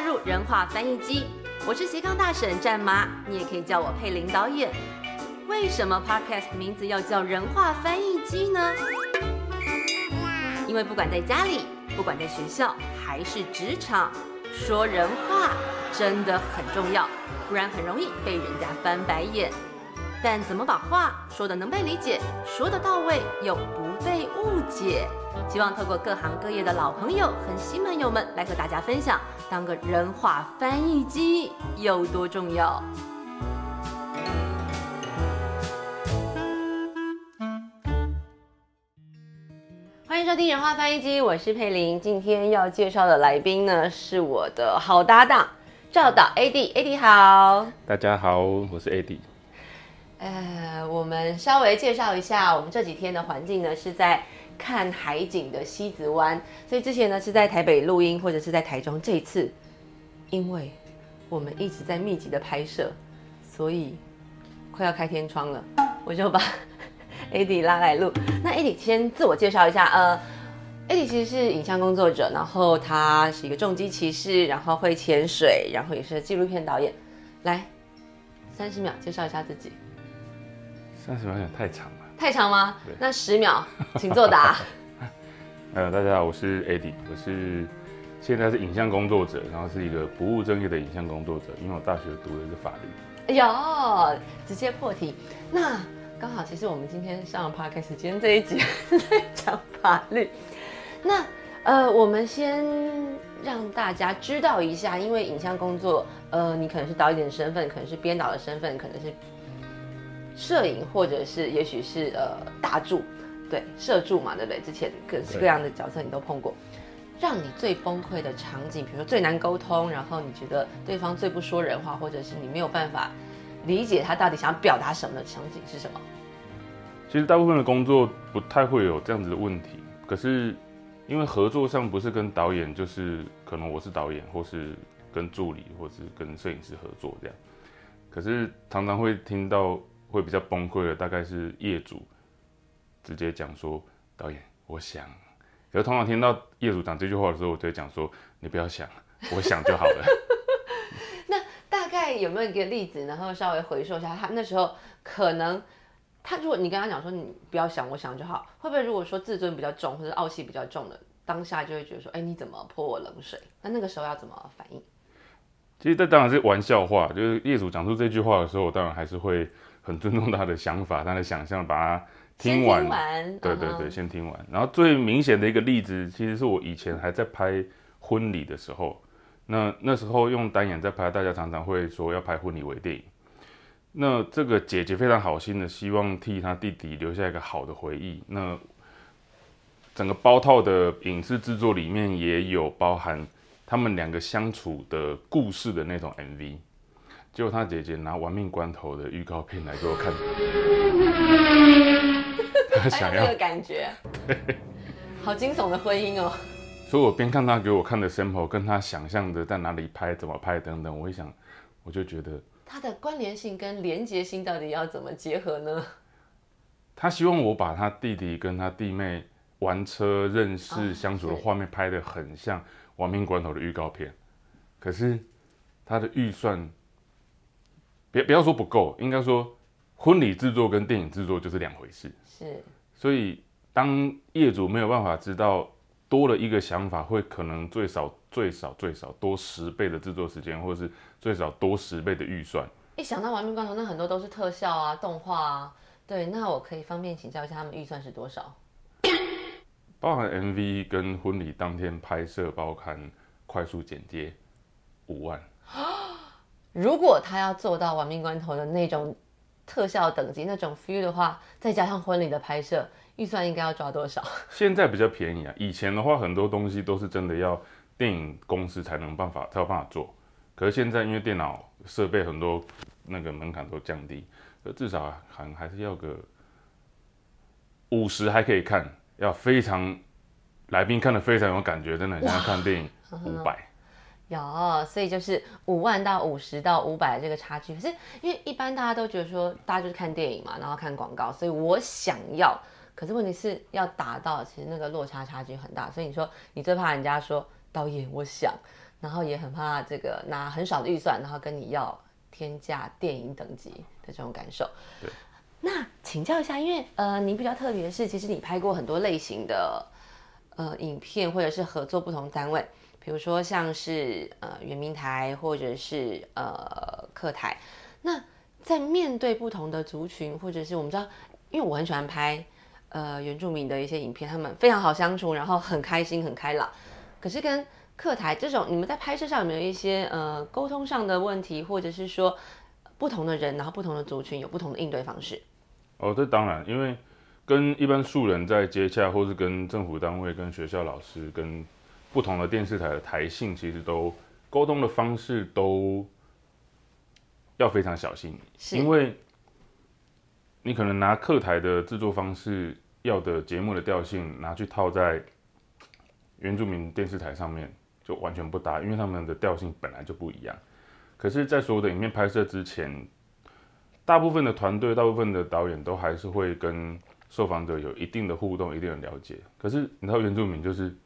入人话翻译机，我是斜杠大婶战妈，你也可以叫我佩林导演。为什么 Podcast 名字要叫人话翻译机呢？因为不管在家里，不管在学校还是职场，说人话真的很重要，不然很容易被人家翻白眼。但怎么把话说的能被理解，说的到位又不被误解？希望透过各行各业的老朋友和新朋友们来和大家分享，当个人话翻译机有多重要。欢迎收听人话翻译机，我是佩玲。今天要介绍的来宾呢，是我的好搭档赵导 AD，AD 好。大家好，我是 AD。呃，我们稍微介绍一下，我们这几天的环境呢是在看海景的西子湾，所以之前呢是在台北录音或者是在台中，这一次因为我们一直在密集的拍摄，所以快要开天窗了，我就把 AD 拉来录。那 AD 先自我介绍一下，呃，AD 其实是影像工作者，然后他是一个重机骑士，然后会潜水，然后也是纪录片导演。来，三十秒介绍一下自己。三十秒有点太长了，太长吗？那十秒，请作答。呃，大家好，我是 Eddie，我是现在是影像工作者，然后是一个不务正业的影像工作者，因为我大学读的是法律。哎呦，直接破题。那刚好，其实我们今天上了 podcast，今天这一集 在讲法律。那呃，我们先让大家知道一下，因为影像工作，呃，你可能是导演的身份，可能是编导的身份，可能是。摄影，或者是也许是呃大柱，对摄助嘛，对不对？之前各式各样的角色你都碰过，让你最崩溃的场景，比如说最难沟通，然后你觉得对方最不说人话，或者是你没有办法理解他到底想要表达什么的场景是什么？其实大部分的工作不太会有这样子的问题，可是因为合作上不是跟导演，就是可能我是导演，或是跟助理，或是跟摄影师合作这样，可是常常会听到。会比较崩溃的，大概是业主直接讲说：“导演，我想。”可是通常听到业主讲这句话的时候，我就会讲说：“你不要想，我想就好了。”那大概有没有一个例子，然后稍微回溯一下，他那时候可能他如果你跟他讲说：“你不要想，我想就好。”会不会如果说自尊比较重或者傲气比较重的当下，就会觉得说：“哎，你怎么泼我冷水？”那那个时候要怎么反应？其实这当然是玩笑话，就是业主讲出这句话的时候，我当然还是会。很尊重他的想法，他的想象，把它听完。对对对，先听完。然后最明显的一个例子，其实是我以前还在拍婚礼的时候，那那时候用单眼在拍，大家常常会说要拍婚礼为电影。那这个姐姐非常好心的，希望替她弟弟留下一个好的回忆。那整个包套的影视制作里面也有包含他们两个相处的故事的那种 MV。结果他姐姐拿《亡命关头》的预告片来给我看，他想要感觉，好惊悚的婚姻哦。所以我边看他给我看的 sample，跟他想象的在哪里拍、怎么拍等等，我一想，我就觉得他的关联性跟连结性到底要怎么结合呢？他希望我把他弟弟跟他弟妹玩车、认识、相处的画面拍得很像《亡命关头》的预告片，可是他的预算。别不要说不够，应该说婚礼制作跟电影制作就是两回事。是，所以当业主没有办法知道多了一个想法，会可能最少最少最少多十倍的制作时间，或者是最少多十倍的预算。一想到《亡命关头》，那很多都是特效啊、动画啊。对，那我可以方便请教一下，他们预算是多少？包含 MV 跟婚礼当天拍摄，包含快速剪接，五万。如果他要做到亡命关头的那种特效等级、那种 feel 的话，再加上婚礼的拍摄，预算应该要抓多少？现在比较便宜啊，以前的话很多东西都是真的要电影公司才能办法才有办法做。可是现在因为电脑设备很多，那个门槛都降低，至少还还是要个五十还可以看，要非常来宾看的非常有感觉，真的像看电影 五百。有，所以就是五万到五十到五百这个差距。可是因为一般大家都觉得说，大家就是看电影嘛，然后看广告，所以我想要，可是问题是要达到，其实那个落差差距很大。所以你说你最怕人家说导演，我想，然后也很怕这个拿很少的预算，然后跟你要天价电影等级的这种感受。对。那请教一下，因为呃，你比较特别的是，其实你拍过很多类型的呃影片，或者是合作不同单位，比如说像是呃圆明台，或者是呃客台。那在面对不同的族群，或者是我们知道，因为我很喜欢拍呃原住民的一些影片，他们非常好相处，然后很开心、很开朗。可是跟客台这种，你们在拍摄上有没有一些呃沟通上的问题，或者是说不同的人，然后不同的族群有不同的应对方式？哦，这当然，因为跟一般素人在接洽，或是跟政府单位、跟学校老师、跟不同的电视台的台性，其实都沟通的方式都要非常小心，因为你可能拿客台的制作方式要的节目的调性拿去套在原住民电视台上面，就完全不搭，因为他们的调性本来就不一样。可是，在所有的影片拍摄之前，大部分的团队、大部分的导演都还是会跟受访者有一定的互动、一定的了解。可是你知道原住民就是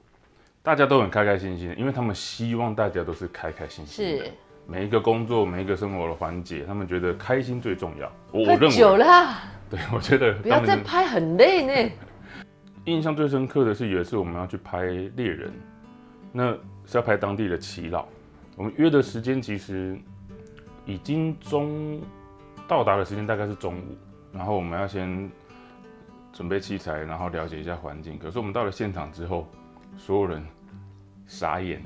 大家都很开开心心，因为他们希望大家都是开开心心的。每一个工作、每一个生活的环节，他们觉得开心最重要。我我认为久了，对我觉得不要再拍很累呢。印象最深刻的是有一次我们要去拍猎人，那是要拍当地的耆老。我们约的时间其实已经中。到达的时间大概是中午，然后我们要先准备器材，然后了解一下环境。可是我们到了现场之后，所有人傻眼，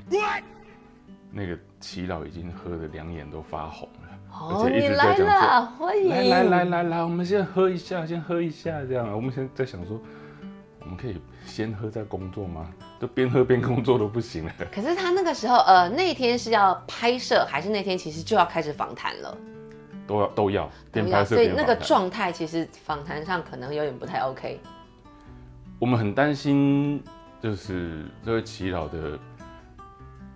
那个祈老已经喝的两眼都发红了，而且一直在讲说：“来来来来来，我们先喝一下，先喝一下。”这样，我们现在在想说，我们可以先喝再工作吗？就边喝边工作都不行了。可是他那个时候，呃，那天是要拍摄，还是那天其实就要开始访谈了？都要都要，边拍摄所以那个状态其实访谈上可能有点不太 OK。我们很担心，就是这位祈老的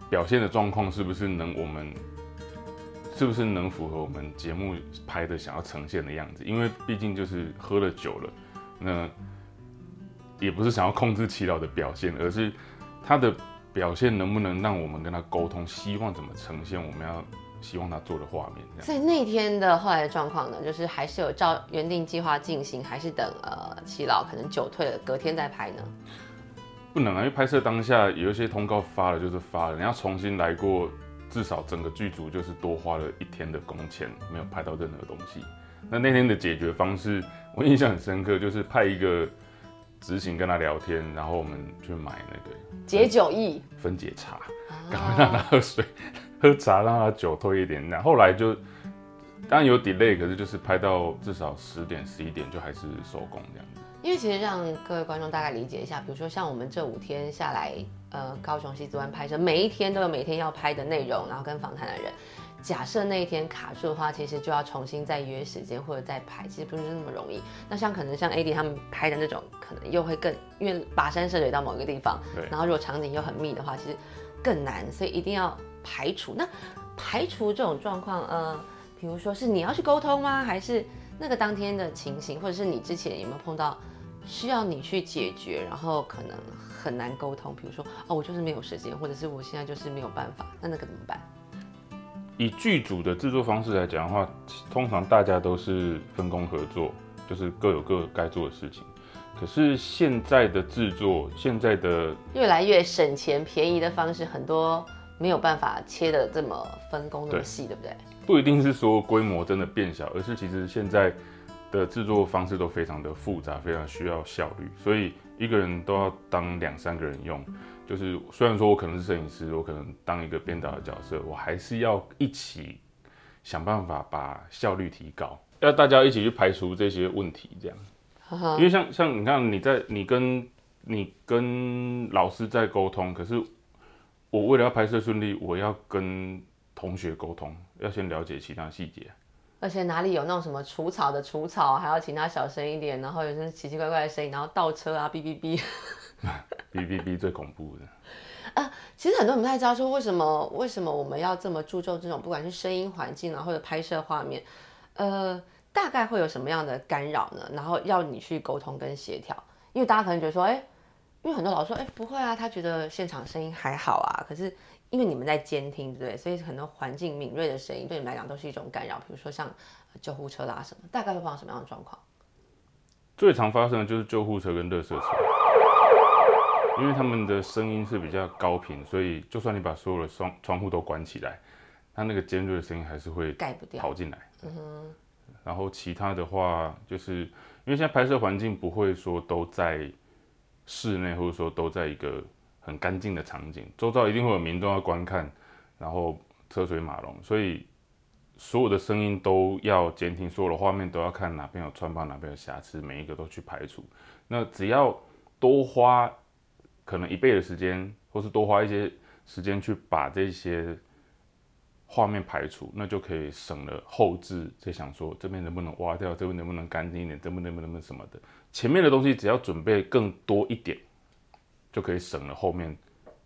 表现的状况是不是能我们，是不是能符合我们节目拍的想要呈现的样子？因为毕竟就是喝了酒了，那也不是想要控制祈老的表现，而是他的表现能不能让我们跟他沟通，希望怎么呈现，我们要。希望他做的画面。所以那天的后来的状况呢，就是还是有照原定计划进行，还是等呃齐老可能酒退了，隔天再拍呢？不能啊，因为拍摄当下有一些通告发了就是发了，你要重新来过，至少整个剧组就是多花了一天的工钱，没有拍到任何东西。那那天的解决方式，我印象很深刻，就是派一个执行跟他聊天，然后我们去买那个解酒液、分解茶，赶快让他喝水。喝茶让他酒退一点，然后来就当然有 delay，可是就是拍到至少十点十一点就还是收工这样子。因为其实让各位观众大概理解一下，比如说像我们这五天下来，呃，高雄西子湾拍摄，每一天都有每天要拍的内容，然后跟访谈的人。假设那一天卡住的话，其实就要重新再约时间或者再拍，其实不是那么容易。那像可能像 AD 他们拍的那种，可能又会更因为跋山涉水到某一个地方，然后如果场景又很密的话，其实更难，所以一定要。排除那排除这种状况，呃，比如说是你要去沟通吗？还是那个当天的情形，或者是你之前有没有碰到需要你去解决，然后可能很难沟通？比如说哦，我就是没有时间，或者是我现在就是没有办法，那那个怎么办？以剧组的制作方式来讲的话，通常大家都是分工合作，就是各有各该做的事情。可是现在的制作，现在的越来越省钱便宜的方式很多。没有办法切的这么分工那么细，对不对？不一定是说规模真的变小，而是其实现在的制作方式都非常的复杂，非常需要效率，所以一个人都要当两三个人用。就是虽然说我可能是摄影师，我可能当一个编导的角色，我还是要一起想办法把效率提高，要大家一起去排除这些问题，这样。因为像像你看，你在你跟你跟老师在沟通，可是。我为了要拍摄顺利，我要跟同学沟通，要先了解其他细节。而且哪里有那种什么除草的除草，还要请他小声一点，然后有些奇奇怪怪的声音，然后倒车啊，哔哔哔，哔哔哔最恐怖的。啊，其实很多人不太知道说为什么为什么我们要这么注重这种不管是声音环境啊，或者拍摄画面，呃，大概会有什么样的干扰呢？然后要你去沟通跟协调，因为大家可能觉得说，哎。因为很多老师说，哎，不会啊，他觉得现场声音还好啊。可是因为你们在监听，对不对？所以很多环境敏锐的声音对你们来讲都是一种干扰。比如说像救护车啦什么，大概会碰到什么样的状况？最常发生的就是救护车跟热色车，因为他们的声音是比较高频，所以就算你把所有的窗窗户都关起来，它那个尖锐的声音还是会盖不掉跑进来。嗯哼。然后其他的话，就是因为现在拍摄环境不会说都在室内，或者说都在一个很干净的场景，周遭一定会有民众要观看，然后车水马龙，所以所有的声音都要监听，所有的画面都要看哪边有穿帮，哪边有瑕疵，每一个都去排除。那只要多花可能一倍的时间，或是多花一些时间去把这些。画面排除，那就可以省了后置在想说这边能不能挖掉，这边能不能干净一点，这边能不能什么的。前面的东西只要准备更多一点，就可以省了后面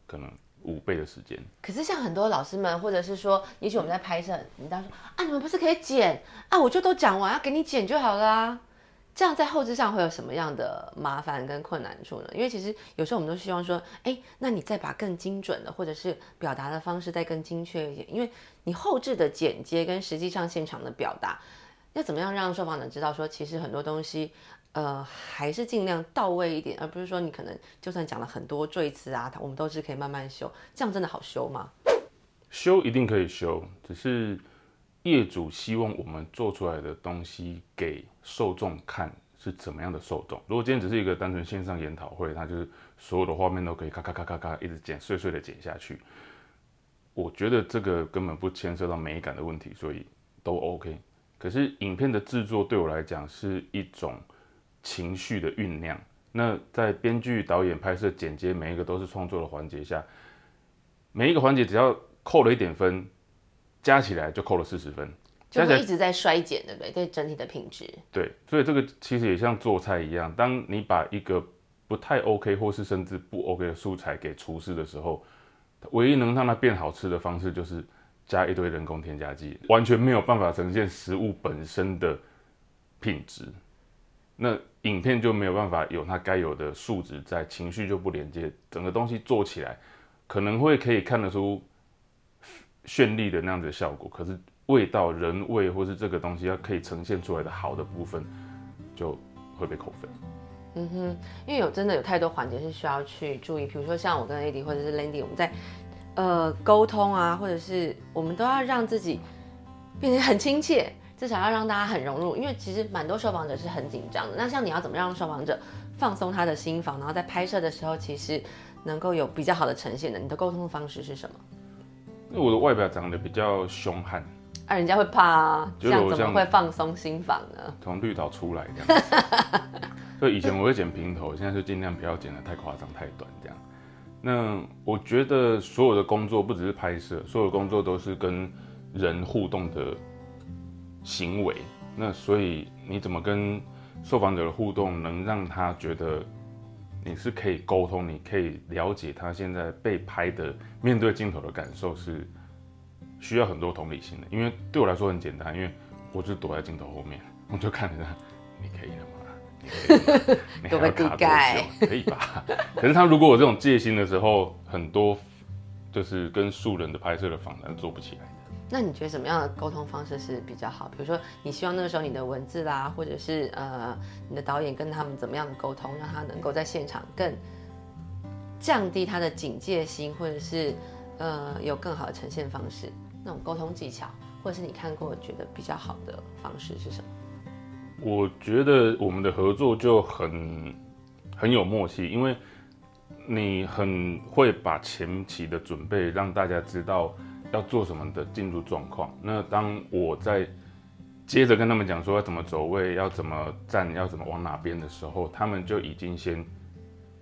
可能五倍的时间。可是像很多老师们，或者是说，也许我们在拍摄，你当说啊，你们不是可以剪啊？我就都讲完，要给你剪就好了。这样在后置上会有什么样的麻烦跟困难处呢？因为其实有时候我们都希望说，哎，那你再把更精准的，或者是表达的方式再更精确一点，因为你后置的剪接跟实际上现场的表达，要怎么样让受访者知道说，其实很多东西，呃，还是尽量到位一点，而不是说你可能就算讲了很多赘词啊，我们都是可以慢慢修，这样真的好修吗？修一定可以修，只是。业主希望我们做出来的东西给受众看是怎么样的受众？如果今天只是一个单纯线上研讨会，它就是所有的画面都可以咔咔咔咔咔一直剪碎碎的剪下去，我觉得这个根本不牵涉到美感的问题，所以都 OK。可是影片的制作对我来讲是一种情绪的酝酿。那在编剧、导演、拍摄、剪接每一个都是创作的环节下，每一个环节只要扣了一点分。加起来就扣了四十分，就会一直在衰减，对不对？对整体的品质。对，所以这个其实也像做菜一样，当你把一个不太 OK 或是甚至不 OK 的素材给厨师的时候，唯一能让它变好吃的方式就是加一堆人工添加剂，完全没有办法呈现食物本身的品质。那影片就没有办法有它该有的素质在，情绪就不连接，整个东西做起来可能会可以看得出。绚丽的那样子的效果，可是味道、人味或是这个东西要可以呈现出来的好的部分，就会被扣分。嗯哼，因为有真的有太多环节是需要去注意，比如说像我跟 AD 或者是 Landy，我们在呃沟通啊，或者是我们都要让自己变得很亲切，至少要让大家很融入。因为其实蛮多受访者是很紧张的，那像你要怎么让受访者放松他的心房，然后在拍摄的时候其实能够有比较好的呈现的，你的沟通方式是什么？因为我的外表长得比较凶悍，啊，人家会怕啊，这样怎么会放松心房呢？从绿岛出来这样，所以以前我会剪平头，现在就尽量不要剪得太夸张、太短这样。那我觉得所有的工作不只是拍摄，所有工作都是跟人互动的行为。那所以你怎么跟受访者的互动，能让他觉得？你是可以沟通，你可以了解他现在被拍的面对镜头的感受，是需要很多同理心的。因为对我来说很简单，因为我就躲在镜头后面，我就看着他，你可以了吗？你可以，你还要卡多久？可以吧？可是他如果有这种戒心的时候，很多就是跟素人的拍摄的访谈做不起来。那你觉得什么样的沟通方式是比较好？比如说，你希望那个时候你的文字啦，或者是呃你的导演跟他们怎么样的沟通，让他能够在现场更降低他的警戒心，或者是呃有更好的呈现方式？那种沟通技巧，或者是你看过觉得比较好的方式是什么？我觉得我们的合作就很很有默契，因为你很会把前期的准备让大家知道。要做什么的进入状况？那当我在接着跟他们讲说要怎么走位，要怎么站，要怎么往哪边的时候，他们就已经先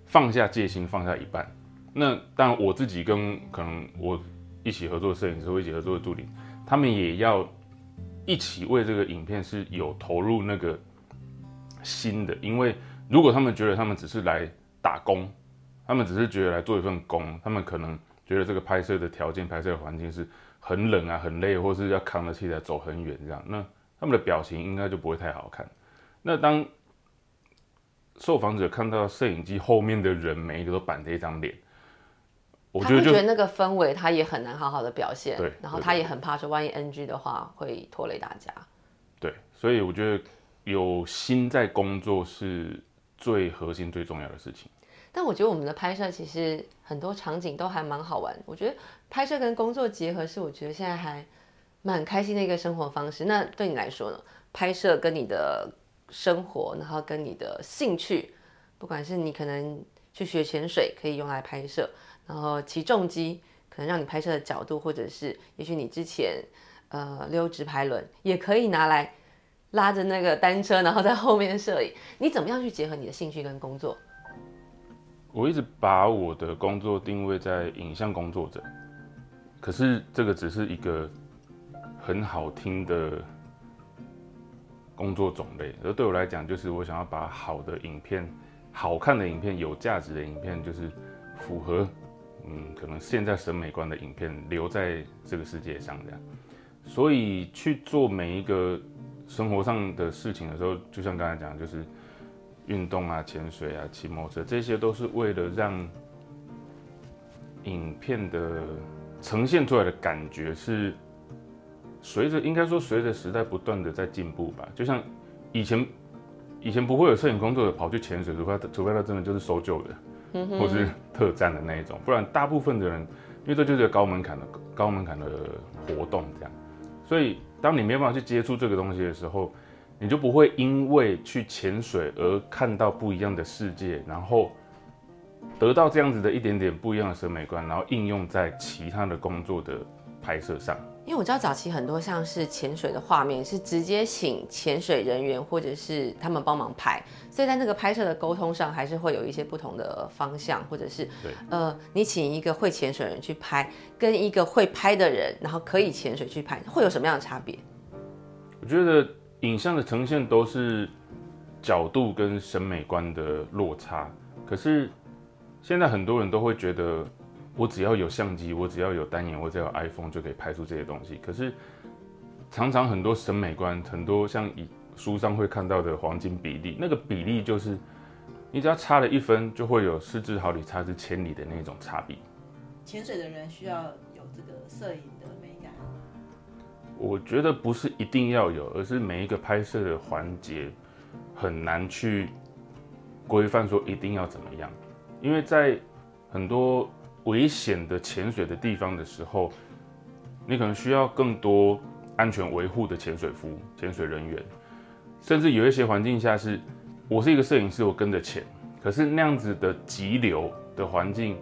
放下戒心，放下一半。那当然我自己跟可能我一起合作摄影师，或一起合作的助理，他们也要一起为这个影片是有投入那个心的。因为如果他们觉得他们只是来打工，他们只是觉得来做一份工，他们可能。觉得这个拍摄的条件、拍摄的环境是很冷啊、很累，或是要扛着器材走很远这样，那他们的表情应该就不会太好看。那当受访者看到摄影机后面的人，每一个都板着一张脸，我觉得就觉得那个氛围他也很难好好的表现，对对然后他也很怕说万一 NG 的话会拖累大家。对，所以我觉得有心在工作是最核心、最重要的事情。但我觉得我们的拍摄其实很多场景都还蛮好玩。我觉得拍摄跟工作结合是我觉得现在还蛮开心的一个生活方式。那对你来说呢？拍摄跟你的生活，然后跟你的兴趣，不管是你可能去学潜水可以用来拍摄，然后骑重机可能让你拍摄的角度，或者是也许你之前呃溜直排轮也可以拿来拉着那个单车，然后在后面摄影。你怎么样去结合你的兴趣跟工作？我一直把我的工作定位在影像工作者，可是这个只是一个很好听的工作种类，而对我来讲，就是我想要把好的影片、好看的影片、有价值的影片，就是符合嗯可能现在审美观的影片留在这个世界上这样。所以去做每一个生活上的事情的时候，就像刚才讲，就是运动啊、潜水啊、骑摩托车，这些都是为了让影片的呈现出来的感觉是随着应该说随着时代不断的在进步吧。就像以前以前不会有摄影工作者跑去潜水，除非除非他真的就是搜救的，或是特战的那一种，不然大部分的人，因为这就是个高门槛的高门槛的活动这样。所以，当你没有办法去接触这个东西的时候，你就不会因为去潜水而看到不一样的世界，然后得到这样子的一点点不一样的审美观，然后应用在其他的工作的拍摄上。因为我知道早期很多像是潜水的画面是直接请潜水人员或者是他们帮忙拍，所以在那个拍摄的沟通上还是会有一些不同的方向，或者是对呃，你请一个会潜水的人去拍，跟一个会拍的人，然后可以潜水去拍，会有什么样的差别？我觉得影像的呈现都是角度跟审美观的落差，可是现在很多人都会觉得，我只要有相机，我只要有单眼，我只要有 iPhone 就可以拍出这些东西。可是常常很多审美观，很多像以书上会看到的黄金比例，那个比例就是你只要差了一分，就会有失之毫厘，差之千里的那种差别。潜水的人需要有这个摄影的美。我觉得不是一定要有，而是每一个拍摄的环节很难去规范说一定要怎么样，因为在很多危险的潜水的地方的时候，你可能需要更多安全维护的潜水服、潜水人员，甚至有一些环境下是，我是一个摄影师，我跟着潜，可是那样子的急流的环境。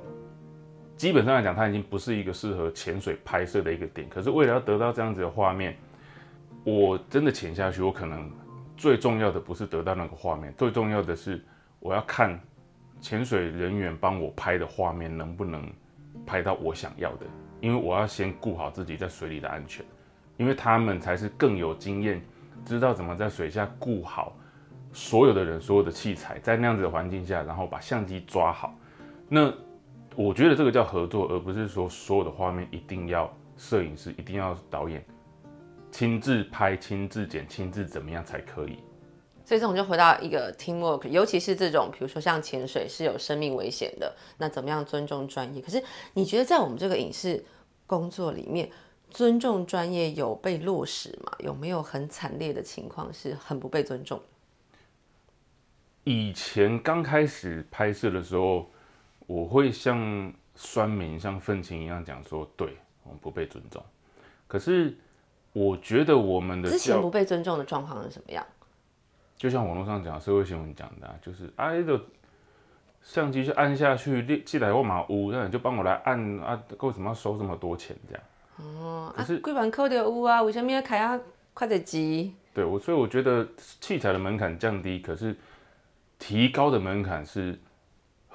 基本上来讲，它已经不是一个适合潜水拍摄的一个点。可是为了要得到这样子的画面，我真的潜下去，我可能最重要的不是得到那个画面，最重要的是我要看潜水人员帮我拍的画面能不能拍到我想要的。因为我要先顾好自己在水里的安全，因为他们才是更有经验，知道怎么在水下顾好所有的人、所有的器材，在那样子的环境下，然后把相机抓好。那我觉得这个叫合作，而不是说所有的画面一定要摄影师、一定要导演亲自拍、亲自剪、亲自怎么样才可以。所以这种就回到一个 teamwork，尤其是这种，比如说像潜水是有生命危险的，那怎么样尊重专业？可是你觉得在我们这个影视工作里面，尊重专业有被落实吗？有没有很惨烈的情况是很不被尊重？以前刚开始拍摄的时候，我会像酸民、像愤青一样讲说，对我们不被尊重。可是我觉得我们的之前不被尊重的状况是什么样？就像网络上讲社会新闻讲的、啊，就是啊，那个相机就按下去，你寄来我马屋，那你就帮我来按啊，为什么要收这么多钱这样？哦，可是啊，贵版扣的有啊，为什么要开啊快点机？对我，所以我觉得器材的门槛降低，可是提高的门槛是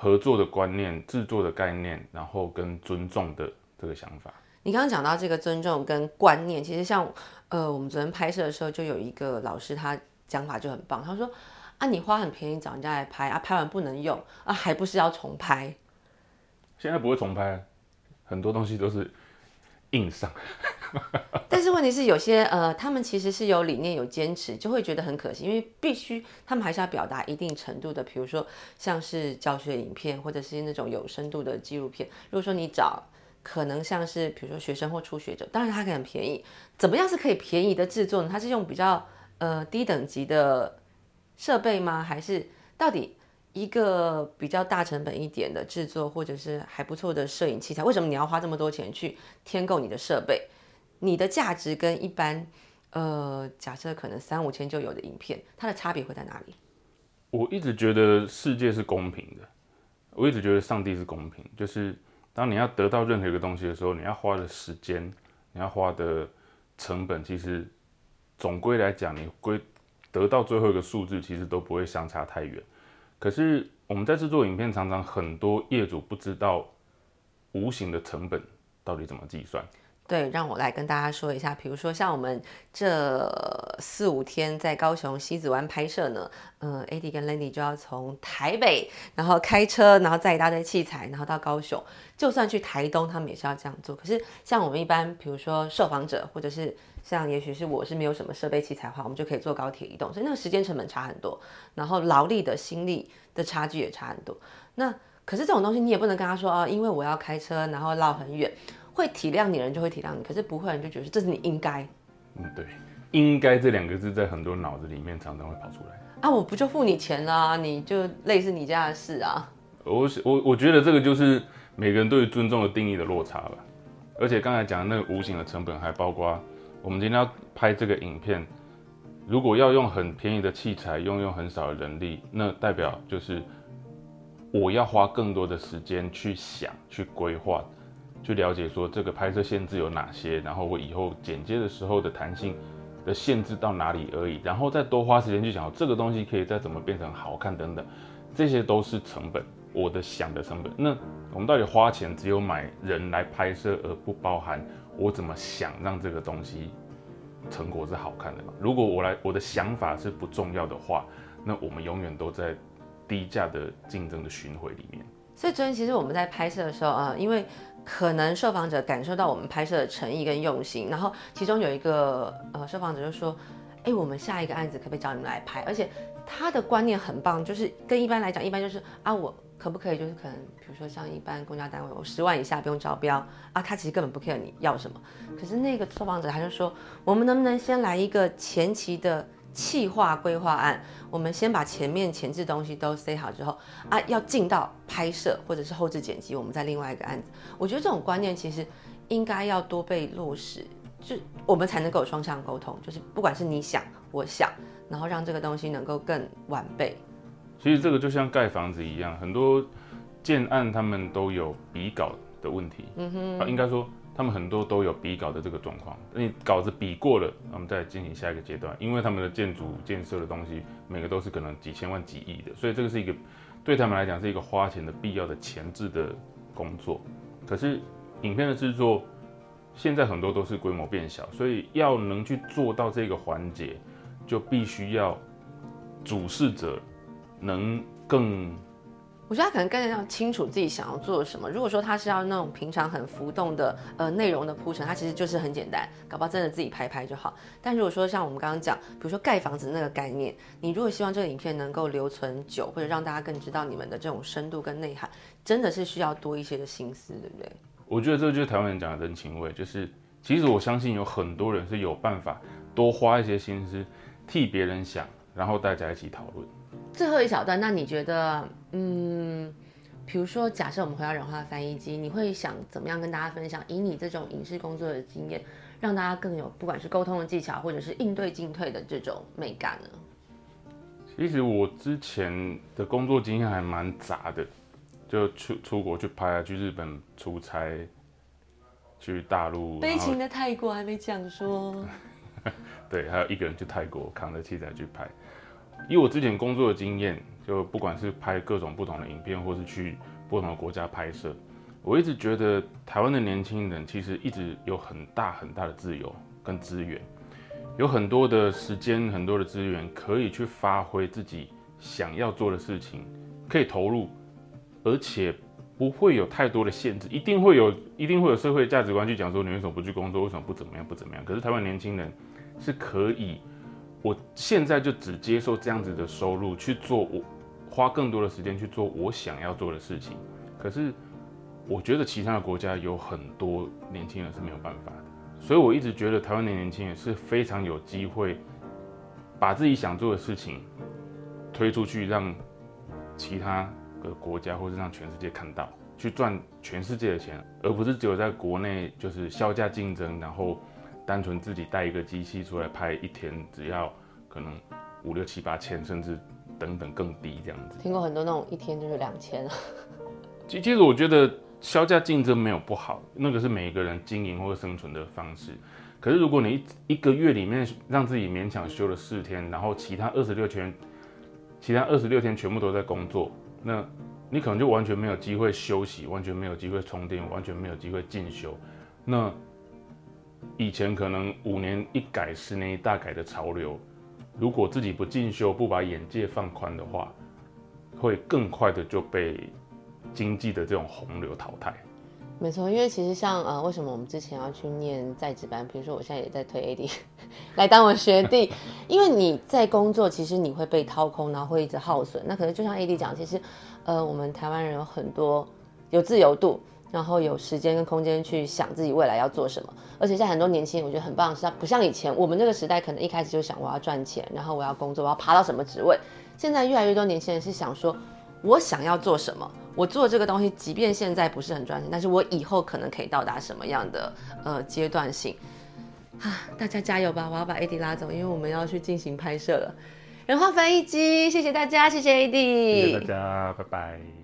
合作的观念、制作的概念，然后跟尊重的这个想法。你刚刚讲到这个尊重跟观念，其实像呃，我们昨天拍摄的时候，就有一个老师他讲法就很棒，他说啊，你花很便宜找人家来拍啊，拍完不能用 啊，还不是要重拍？现在不会重拍，很多东西都是硬上。但是问题是，有些呃，他们其实是有理念、有坚持，就会觉得很可惜，因为必须他们还是要表达一定程度的，比如说像是教学影片，或者是那种有深度的纪录片。如果说你找可能像是比如说学生或初学者，当然它可以很便宜。怎么样是可以便宜的制作呢？它是用比较呃低等级的设备吗？还是到底一个比较大成本一点的制作，或者是还不错的摄影器材？为什么你要花这么多钱去添购你的设备？你的价值跟一般呃假设可能三五千就有的影片，它的差别会在哪里？我一直觉得世界是公平的，我一直觉得上帝是公平，就是当你要得到任何一个东西的时候，你要花的时间，你要花的。成本其实总归来讲，你归得到最后一个数字，其实都不会相差太远。可是我们在制作影片，常常很多业主不知道无形的成本到底怎么计算。对，让我来跟大家说一下，比如说像我们这四五天在高雄西子湾拍摄呢，嗯，AD 跟 Lenny 就要从台北，然后开车，然后载一大堆器材，然后到高雄。就算去台东，他们也是要这样做。可是像我们一般，比如说受访者，或者是像也许是我是没有什么设备器材的话，我们就可以坐高铁移动，所以那个时间成本差很多，然后劳力的心力的差距也差很多。那可是这种东西你也不能跟他说啊，因为我要开车，然后绕很远。会体谅你的人就会体谅你，可是不会人就觉得这是你应该。嗯，对，应该这两个字在很多脑子里面常常会跑出来。啊，我不就付你钱了，你就类似你家的事啊。我我我觉得这个就是每个人对于尊重的定义的落差吧。而且刚才讲的那个无形的成本，还包括我们今天要拍这个影片，如果要用很便宜的器材，用用很少的人力，那代表就是我要花更多的时间去想、去规划。去了解说这个拍摄限制有哪些，然后我以后剪接的时候的弹性的限制到哪里而已，然后再多花时间去想这个东西可以再怎么变成好看等等，这些都是成本，我的想的成本。那我们到底花钱只有买人来拍摄，而不包含我怎么想让这个东西成果是好看的吗？如果我来我的想法是不重要的话，那我们永远都在低价的竞争的巡回里面。所以昨天其实我们在拍摄的时候啊，因为可能受访者感受到我们拍摄的诚意跟用心，然后其中有一个呃受访者就说：“哎，我们下一个案子可不可以找你们来拍？”而且他的观念很棒，就是跟一般来讲，一般就是啊，我可不可以就是可能比如说像一般公家单位，我十万以下不用招标啊，他其实根本不 care 你要什么。可是那个受访者他就说：“我们能不能先来一个前期的？”气划规划案，我们先把前面前置东西都塞好之后啊，要进到拍摄或者是后置剪辑，我们在另外一个案子。我觉得这种观念其实应该要多被落实，就我们才能够双向沟通。就是不管是你想，我想，然后让这个东西能够更完备。其实这个就像盖房子一样，很多建案他们都有比稿的问题。嗯哼，应该说。他们很多都有比稿的这个状况，你稿子比过了，我们再进行下一个阶段。因为他们的建筑建设的东西，每个都是可能几千万、几亿的，所以这个是一个对他们来讲是一个花钱的必要的前置的工作。可是影片的制作现在很多都是规模变小，所以要能去做到这个环节，就必须要主事者能更。我觉得他可能更加清楚自己想要做什么。如果说他是要那种平常很浮动的呃内容的铺陈，他其实就是很简单，搞不好真的自己拍拍就好。但如果说像我们刚刚讲，比如说盖房子那个概念，你如果希望这个影片能够留存久，或者让大家更知道你们的这种深度跟内涵，真的是需要多一些的心思，对不对？我觉得这就是台湾人讲的人情味，就是其实我相信有很多人是有办法多花一些心思替别人想，然后大家一起讨论。最后一小段，那你觉得，嗯，比如说，假设我们回到人化翻译机，你会想怎么样跟大家分享？以你这种影视工作的经验，让大家更有不管是沟通的技巧，或者是应对进退的这种美感呢？其实我之前的工作经验还蛮杂的，就出出国去拍啊，去日本出差，去大陆。悲情的泰国还没讲说。对，还有一个人去泰国扛着器材去拍。以我之前工作的经验，就不管是拍各种不同的影片，或是去不同的国家拍摄，我一直觉得台湾的年轻人其实一直有很大很大的自由跟资源，有很多的时间、很多的资源可以去发挥自己想要做的事情，可以投入，而且不会有太多的限制，一定会有，一定会有社会价值观去讲说你为什么不去工作，为什么不怎么样，不怎么样。可是台湾年轻人是可以，我现在就只接受这样子的收入去做我花更多的时间去做我想要做的事情。可是我觉得其他的国家有很多年轻人是没有办法的，所以我一直觉得台湾的年轻人是非常有机会把自己想做的事情推出去，让其他。的国家，或是让全世界看到，去赚全世界的钱，而不是只有在国内就是销价竞争，然后单纯自己带一个机器出来拍一天，只要可能五六七八千，甚至等等更低这样子。听过很多那种一天就是两千。其其实我觉得销价竞争没有不好，那个是每一个人经营或生存的方式。可是如果你一一个月里面让自己勉强休了四天，然后其他二十六天，其他二十六天全部都在工作。那，你可能就完全没有机会休息，完全没有机会充电，完全没有机会进修。那以前可能五年一改，十年一大改的潮流，如果自己不进修，不把眼界放宽的话，会更快的就被经济的这种洪流淘汰。没错，因为其实像呃，为什么我们之前要去念在职班？比如说我现在也在推 AD 来当我学弟，因为你在工作，其实你会被掏空，然后会一直耗损。那可能就像 AD 讲，其实呃，我们台湾人有很多有自由度，然后有时间跟空间去想自己未来要做什么。而且现在很多年轻人，我觉得很棒，是他不像以前我们那个时代，可能一开始就想我要赚钱，然后我要工作，我要爬到什么职位。现在越来越多年轻人是想说。我想要做什么？我做这个东西，即便现在不是很赚钱，但是我以后可能可以到达什么样的呃阶段性？啊，大家加油吧！我要把 AD 拉走，因为我们要去进行拍摄了。人话翻译机，谢谢大家，谢谢 AD，谢谢大家，拜拜。